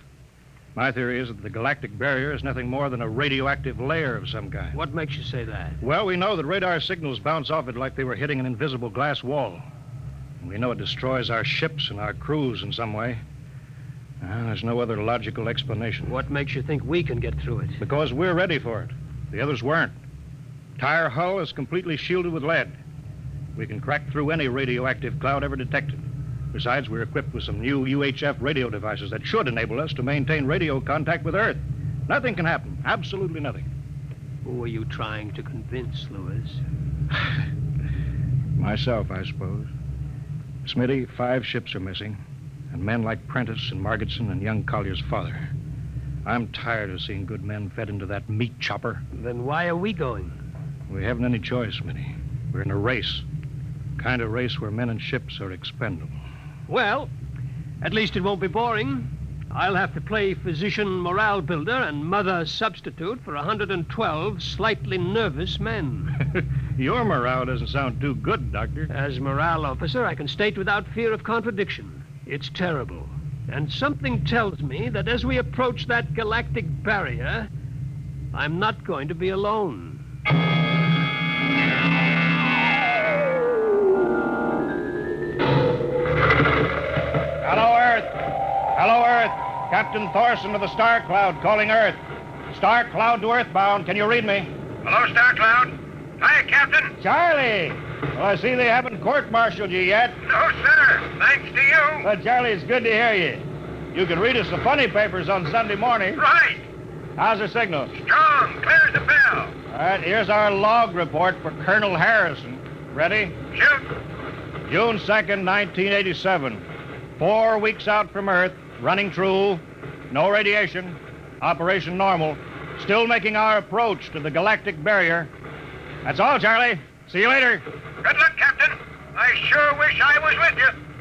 My theory is that the galactic barrier is nothing more than a radioactive layer of some kind. What makes you say that? Well, we know that radar signals bounce off it like they were hitting an invisible glass wall. And we know it destroys our ships and our crews in some way. Ah, there's no other logical explanation. What makes you think we can get through it? Because we're ready for it. The others weren't. Tire hull is completely shielded with lead. We can crack through any radioactive cloud ever detected. Besides, we're equipped with some new UHF radio devices that should enable us to maintain radio contact with Earth. Nothing can happen. Absolutely nothing. Who are you trying to convince, Lewis? (sighs) Myself, I suppose. Smitty, five ships are missing, and men like Prentice and Margetson and young Collier's father. I'm tired of seeing good men fed into that meat chopper. Then why are we going? We haven't any choice, Smitty. We're in a race. Kind of race where men and ships are expendable. Well, at least it won't be boring. I'll have to play physician morale builder and mother substitute for 112 slightly nervous men. (laughs) Your morale doesn't sound too good, Doctor. As morale officer, I can state without fear of contradiction. It's terrible. And something tells me that as we approach that galactic barrier, I'm not going to be alone. Hello, Earth. Captain Thorson of the Star Cloud calling Earth. Star Cloud to Earthbound. Can you read me? Hello, Star Cloud. Hi, Captain. Charlie. Well, I see they haven't court-martialed you yet. No, sir. Thanks to you. Well, Charlie, it's good to hear you. You can read us the funny papers on Sunday morning. Right. How's the signal? Strong. Clear as a bell. All right, here's our log report for Colonel Harrison. Ready? Shoot. June 2nd, 1987. Four weeks out from Earth, running true, no radiation, operation normal, still making our approach to the galactic barrier. That's all, Charlie. See you later. Good luck, Captain. I sure wish I was with you.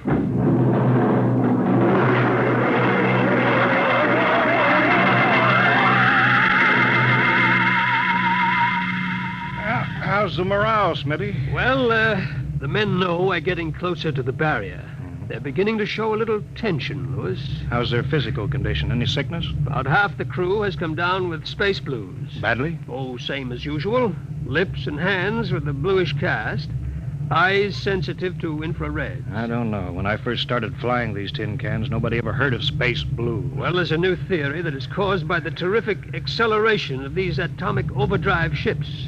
How's the morale, Smitty? Well, uh, the men know we're getting closer to the barrier. They're beginning to show a little tension, Lewis. How's their physical condition? Any sickness? About half the crew has come down with space blues. Badly? Oh, same as usual. Lips and hands with a bluish cast. Eyes sensitive to infrared. I don't know. When I first started flying these tin cans, nobody ever heard of space blue. Well, there's a new theory that is caused by the terrific acceleration of these atomic overdrive ships.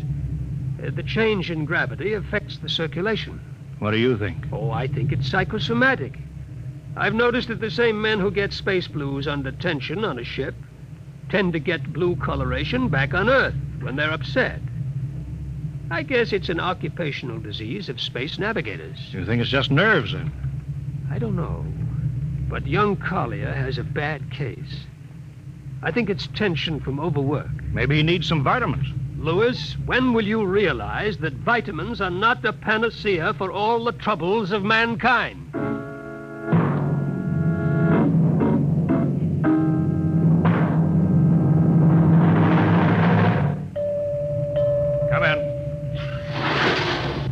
Uh, the change in gravity affects the circulation. What do you think? Oh, I think it's psychosomatic. I've noticed that the same men who get space blues under tension on a ship tend to get blue coloration back on Earth when they're upset. I guess it's an occupational disease of space navigators. You think it's just nerves, then? I don't know. But young Collier has a bad case. I think it's tension from overwork. Maybe he needs some vitamins. Lewis, when will you realize that vitamins are not a panacea for all the troubles of mankind? Come in.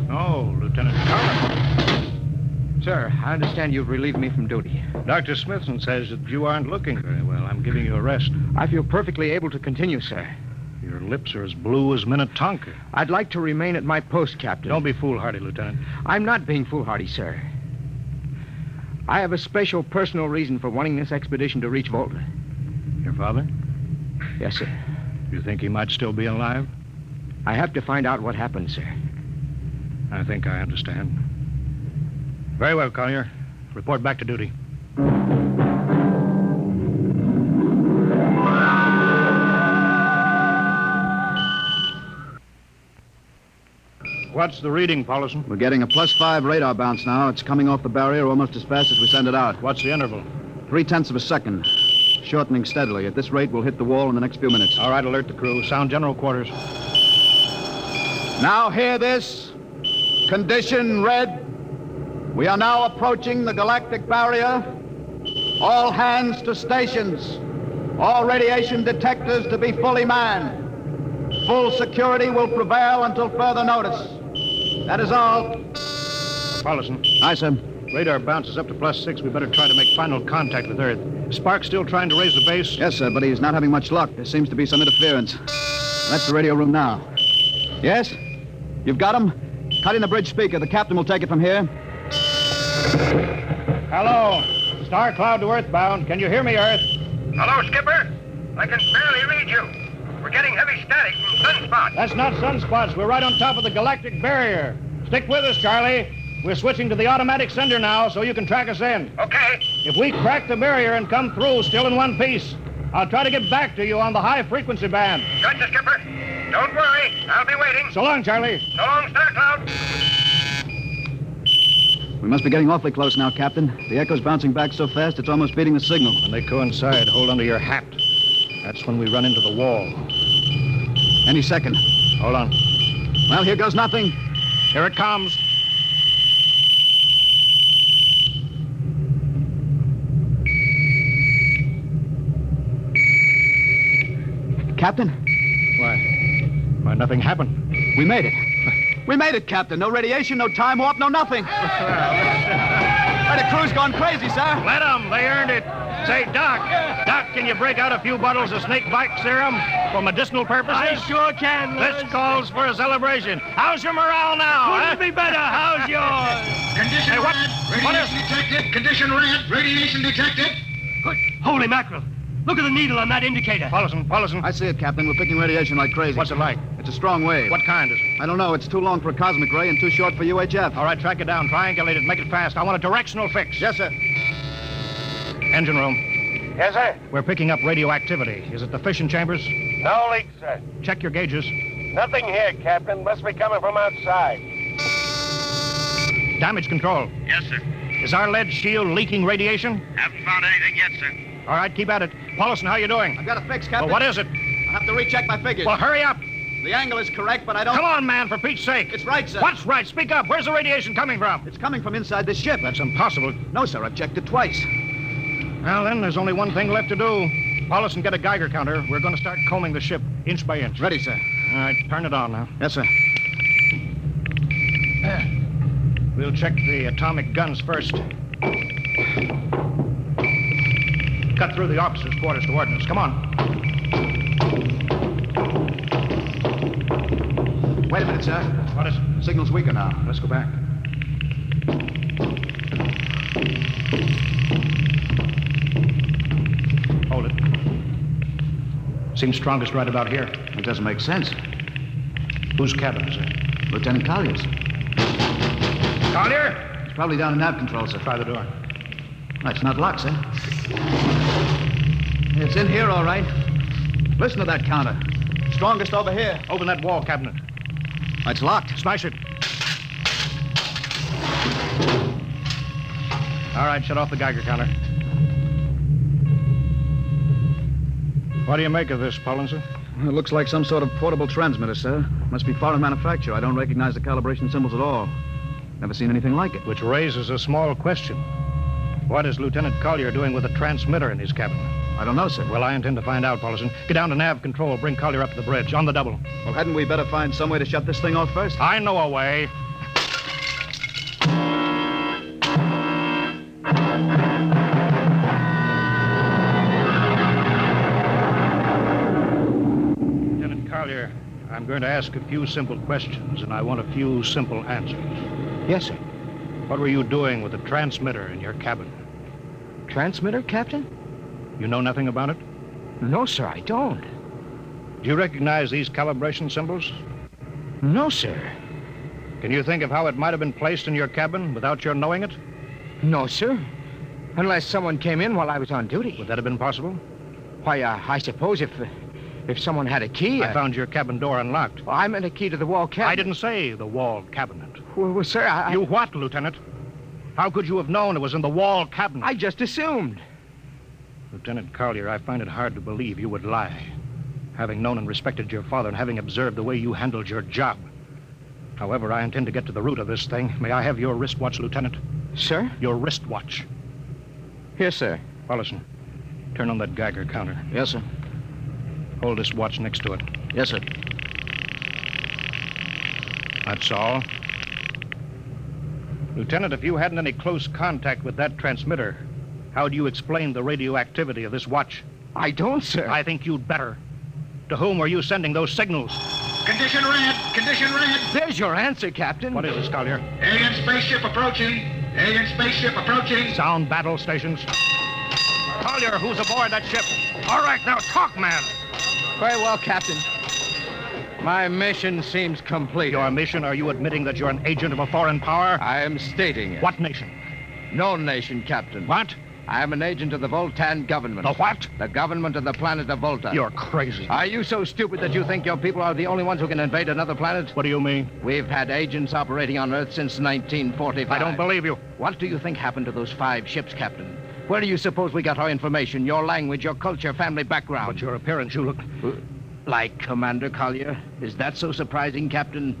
Oh, Lieutenant Collins. Sir, I understand you've relieved me from duty. Dr. Smithson says that you aren't looking very well. I'm giving you a rest. I feel perfectly able to continue, sir. Your lips are as blue as Minnetonka. I'd like to remain at my post, Captain. Don't be foolhardy, Lieutenant. I'm not being foolhardy, sir. I have a special personal reason for wanting this expedition to reach Volta. Your father? Yes, sir. You think he might still be alive? I have to find out what happened, sir. I think I understand. Very well, Collier. Report back to duty. What's the reading, Paulison? We're getting a plus five radar bounce now. It's coming off the barrier almost as fast as we send it out. What's the interval? Three tenths of a second. Shortening steadily. At this rate, we'll hit the wall in the next few minutes. All right, alert the crew. Sound general quarters. Now hear this. Condition red. We are now approaching the galactic barrier. All hands to stations. All radiation detectors to be fully manned. Full security will prevail until further notice. That is all. Paulison. Aye, sir. Radar bounces up to plus six. We better try to make final contact with Earth. Is Spark still trying to raise the base? Yes, sir, but he's not having much luck. There seems to be some interference. That's the radio room now. Yes? You've got him? Cut in the bridge speaker. The captain will take it from here. Hello. Star Cloud to Earthbound. Can you hear me, Earth? Hello, Skipper. I can barely you. We're getting heavy static from sunspots. That's not sunspots. We're right on top of the galactic barrier. Stick with us, Charlie. We're switching to the automatic sender now so you can track us in. Okay. If we crack the barrier and come through still in one piece, I'll try to get back to you on the high frequency band. Gotcha, Skipper. Don't worry. I'll be waiting. So long, Charlie. So long, Star Cloud. We must be getting awfully close now, Captain. The echo's bouncing back so fast it's almost beating the signal. When they coincide, hold onto your hat. That's when we run into the wall. Any second. Hold on. Well, here goes nothing. Here it comes. Captain, Why? Why, nothing happened. we made it. We made it, Captain. No radiation, no time warp, no nothing. (laughs) Why, the crew's gone crazy, sir. Let them. They earned it. Say, Doc, Doc, can you break out a few bottles of snake bite serum for medicinal purposes? I sure can, This calls for a celebration. How's your morale now? Couldn't huh? be better. How's yours? Condition Hey, what- red. what is- Radiation detected. Condition red. Radiation detected. Good. Holy mackerel. Look at the needle on that indicator. Paulson, Paulson. I see it, Captain. We're picking radiation like crazy. What's it like? It's a strong wave. What kind is it? I don't know. It's too long for a cosmic ray and too short for UHF. All right, track it down. Triangulate it. Make it fast. I want a directional fix. Yes, sir. Engine room. Yes, sir. We're picking up radioactivity. Is it the fission chambers? No leak, sir. Check your gauges. Nothing here, Captain. Must be coming from outside. Damage control. Yes, sir. Is our lead shield leaking radiation? Haven't found anything yet, sir. All right, keep at it. Paulson, how you doing? I've got a fix, Well, Captain. what is it? I have to recheck my figures. Well, hurry up. The angle is correct, but I don't. Come on, man, for Pete's sake. It's right, sir. What's right? Speak up. Where's the radiation coming from? It's coming from inside the ship. That's impossible. No, sir. I've checked it twice. Well, then, there's only one thing left to do. Paulson, get a Geiger counter. We're going to start combing the ship inch by inch. Ready, sir. All right, turn it on now. Yes, sir. We'll check the atomic guns first. Cut through the officers' quarters to ordnance. Come on. Wait a minute, sir. What is it? Signal's weaker now. Let's go back. Hold it. Seems strongest right about here. It doesn't make sense. Whose cabin is it? Lieutenant Collier's. Collier? It's probably down in nav control, sir. Try the door. That's not locked, sir. It's in here, all right. Listen to that counter. Strongest over here. Open that wall cabinet. It's locked. Smash it. All right, shut off the Geiger counter. What do you make of this, Paulison? It looks like some sort of portable transmitter, sir. Must be foreign manufacture. I don't recognize the calibration symbols at all. Never seen anything like it. Which raises a small question. What is Lieutenant Collier doing with a transmitter in his cabin? I don't know, sir. Well, I intend to find out, Paulson. Get down to nav control. Bring Collier up to the bridge on the double. Well, hadn't we better find some way to shut this thing off first? I know a way. Lieutenant Collier, I'm going to ask a few simple questions, and I want a few simple answers. Yes, sir. What were you doing with the transmitter in your cabin? Transmitter, Captain? You know nothing about it? No, sir, I don't. Do you recognize these calibration symbols? No, sir. Can you think of how it might have been placed in your cabin without your knowing it? No, sir. Unless someone came in while I was on duty. Would that have been possible? Why, uh, I suppose if uh, if someone had a key. I uh, found your cabin door unlocked. I meant a key to the wall cabinet. I didn't say the wall cabinet. Well, well sir, I, You what, Lieutenant? How could you have known it was in the wall cabinet? I just assumed. Lieutenant Collier, I find it hard to believe you would lie. Having known and respected your father and having observed the way you handled your job. However, I intend to get to the root of this thing. May I have your wristwatch, Lieutenant? Sir? Your wristwatch. Here, sir. Paulison, turn on that Geiger counter. Yes, sir. Hold this watch next to it. Yes, sir. That's all. Lieutenant, if you hadn't any close contact with that transmitter, how do you explain the radioactivity of this watch? I don't, sir. I think you'd better. To whom were you sending those signals? Condition red. Condition red. There's your answer, Captain. What is it, Collier? Alien spaceship approaching. Alien spaceship approaching. Sound battle stations. Collier, who's aboard that ship? All right, now talk, man. Very well, Captain. My mission seems complete. Your mission? Are you admitting that you're an agent of a foreign power? I am stating it. What nation? No nation, Captain. What? I am an agent of the Voltan government. The what? The government of the planet of Volta. You're crazy. Are you so stupid that you think your people are the only ones who can invade another planet? What do you mean? We've had agents operating on Earth since 1945. I don't believe you. What do you think happened to those five ships, Captain? Where do you suppose we got our information? Your language, your culture, family background? But your appearance, you look. Uh, like Commander Collier? Is that so surprising, Captain?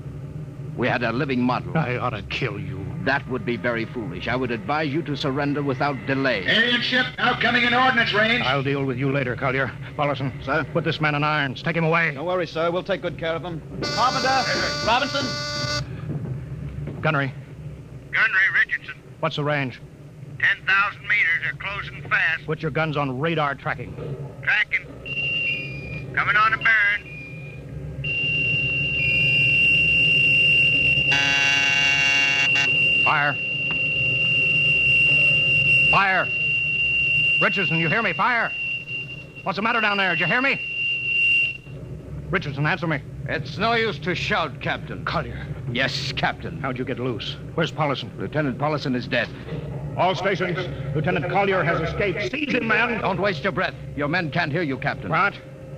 We had a living model. I ought to kill you. That would be very foolish. I would advise you to surrender without delay. Alien ship now coming in ordnance range. I'll deal with you later, Collier. Paulison. Sir? Put this man in irons. Take him away. Don't worry, sir. We'll take good care of him. Carpenter! Robinson! Gunnery. Gunnery Richardson. What's the range? 10,000 meters. They're closing fast. Put your guns on radar tracking. Tracking. Coming on a burn. Fire. Fire. Richardson, you hear me? Fire. What's the matter down there? Did you hear me? Richardson, answer me. It's no use to shout, Captain. Collier. Yes, Captain. How'd you get loose? Where's Paulison? Lieutenant Paulison is dead. All stations. Lieutenant Collier has escaped. Seize him, man. Don't waste your breath. Your men can't hear you, Captain. What?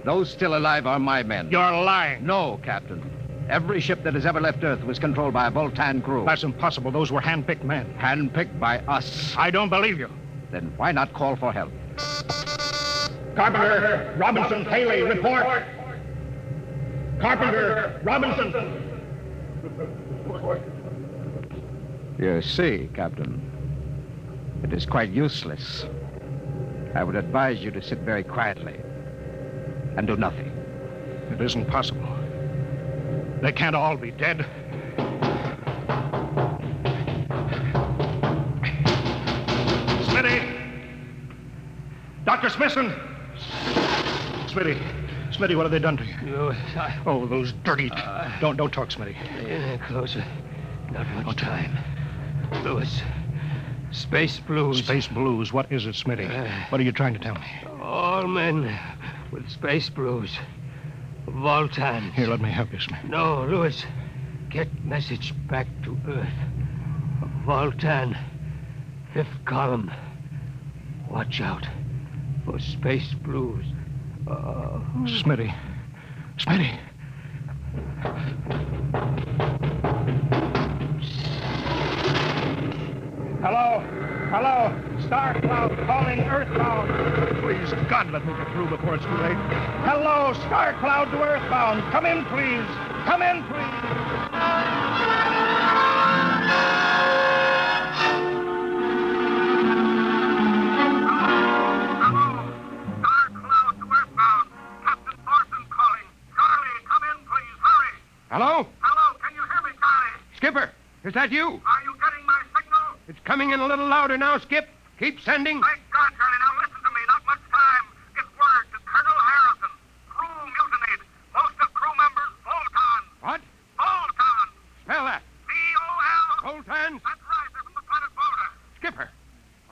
Those still alive are my men. You're lying. No, Captain. Every ship that has ever left Earth was controlled by a Voltan crew. That's impossible. Those were hand-picked men. Handpicked by us. I don't believe you. Then why not call for help? Carpenter, Robinson, Haley, report. Carpenter, Robinson. You see, Captain, it is quite useless. I would advise you to sit very quietly and do nothing. It isn't possible. They can't all be dead. Smitty! Dr. Smithson! Smitty. Smitty, what have they done to you? You, I, Oh, those dirty... Uh, don't, don't talk, Smitty. yeah, closer. Not much time. Lewis. Space blues. Space blues. What is it, Smitty? Uh, what are you trying to tell me? All men with space blues. Voltans. Here, let me help you, Smith. No, Lewis. Get message back to Earth. Voltan. Fifth column. Watch out for space blues. Uh, Smitty. Smitty. Hello? Hello? Star Cloud calling Earthbound. Please, God, let me get through before it's too late. Hello, Star Cloud to Earthbound. Come in, please. Come in, please. Hello? Star Cloud to Earthbound. Captain Thorson calling. Charlie, come in, please. Hurry. Hello, Hello, can you hear me, Charlie? Skipper, is that you? Are you getting my signal? It's coming in a little louder now, Skip. Keep sending. Thank God, Charlie. Now listen to me. Not much time. Get word to Colonel Harrison. Crew mutinied. Most of crew members Voltan. What? Voltan. Spell that. V-O-L. Voltans? That's right. They're from the planet Volta. Skipper,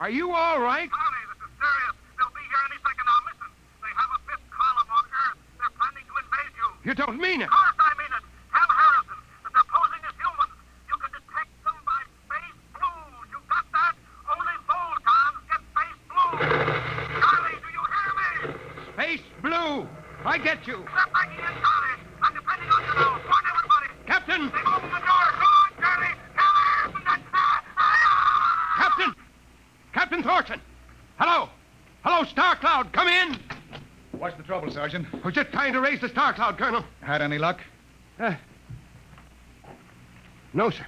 are you all right? Charlie, this is serious. They'll be here any second now. Listen. They have a fifth column on Earth. They're planning to invade you. You don't mean it. Of course I mean it. Tell Harrison that they're posing as humans. You can detect them by space blues. You got that? Only Voltans get space blues. Charlie, do you hear me? Space Blue. I get you. Step back in, Charlie. I'm depending on you now. Warn everybody. Captain! They've opened the door. Come on, Charlie. Tell Harrison that... Captain! Captain Thorson! Hello! Hello, Star Cloud, come in! What's the trouble, Sergeant? We're just trying to raise the Star Cloud, Colonel. Had any luck? Uh, no, sir.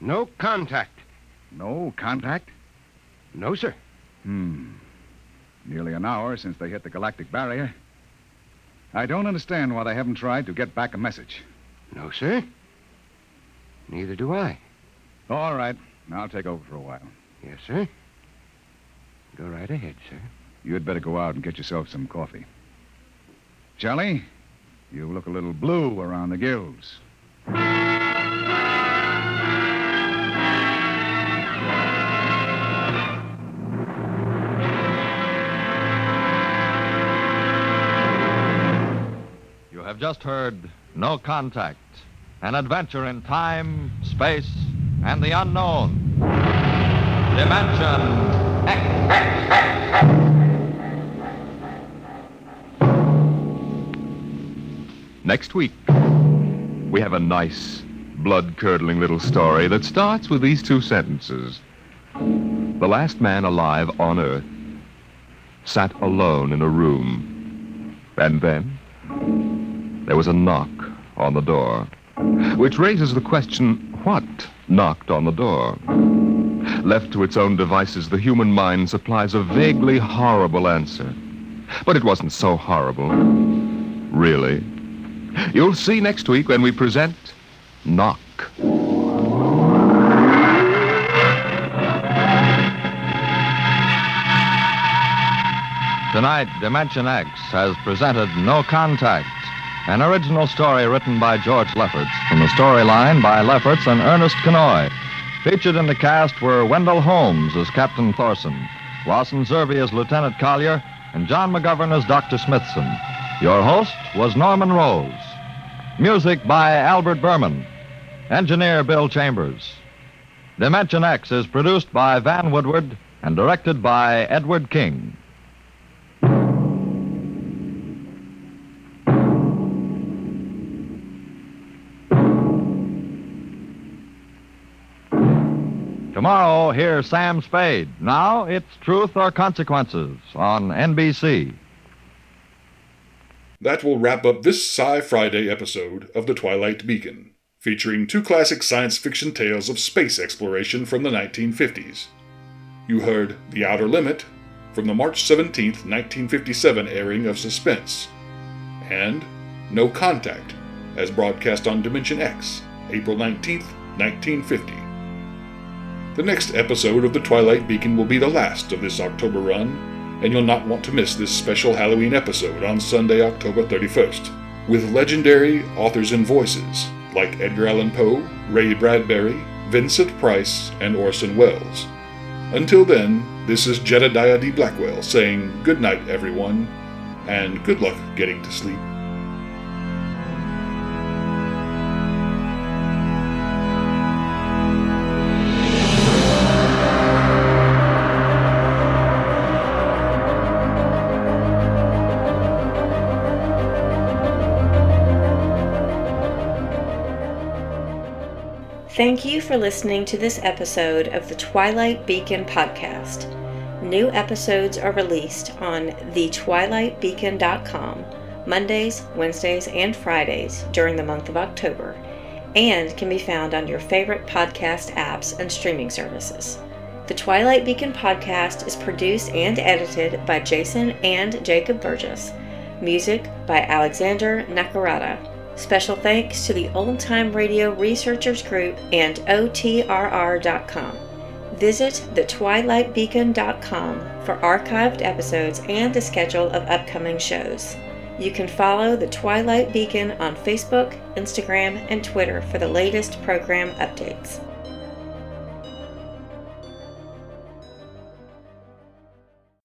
No contact. No contact? No, sir. Hmm. Nearly an hour since they hit the galactic barrier. I don't understand why they haven't tried to get back a message. No, sir. Neither do I. All right. I'll take over for a while. Yes, sir. Go right ahead, sir. You'd better go out and get yourself some coffee. Charlie, you look a little blue around the gills. You have just heard No Contact, an adventure in time, space, and the unknown. Dimension Next week, we have a nice, blood curdling little story that starts with these two sentences the last man alive on Earth, sat alone in a room. And then there was a knock on the door, which raises the question what knocked on the door? Left to its own devices, the human mind supplies a vaguely horrible answer. But it wasn't so horrible. Really. You'll see next week when we present Knock. Tonight, Dimension X has presented No Contact, an original story written by George Lefferts from the storyline by Lefferts and Ernest Kinoy. Featured in the cast were Wendell Holmes as Captain Thorson, Lawson Zerbe as Lieutenant Collier, and John McGovern as Dr. Smithson. Your host was Norman Rose. Music by Albert Berman. Engineer Bill Chambers. Dimension X is produced by Van Woodward and directed by Edward King. Tomorrow, hear Sam Spade. Now, it's Truth or Consequences on NBC. That will wrap up this Sci Friday episode of The Twilight Beacon, featuring two classic science fiction tales of space exploration from the 1950s. You heard The Outer Limit from the March 17, 1957 airing of Suspense, and No Contact, as broadcast on Dimension X, April 19, 1950. The next episode of The Twilight Beacon will be the last of this October run, and you'll not want to miss this special Halloween episode on Sunday, October 31st, with legendary authors and voices like Edgar Allan Poe, Ray Bradbury, Vincent Price, and Orson Welles. Until then, this is Jedediah D. Blackwell saying good night, everyone, and good luck getting to sleep. Thank you for listening to this episode of the Twilight Beacon podcast. New episodes are released on thetwilightbeacon.com Mondays, Wednesdays, and Fridays during the month of October and can be found on your favorite podcast apps and streaming services. The Twilight Beacon podcast is produced and edited by Jason and Jacob Burgess. Music by Alexander Nakarada. Special thanks to the Old Time Radio Researchers Group and OTRR.com. Visit thetwilightbeacon.com for archived episodes and the schedule of upcoming shows. You can follow the Twilight Beacon on Facebook, Instagram, and Twitter for the latest program updates.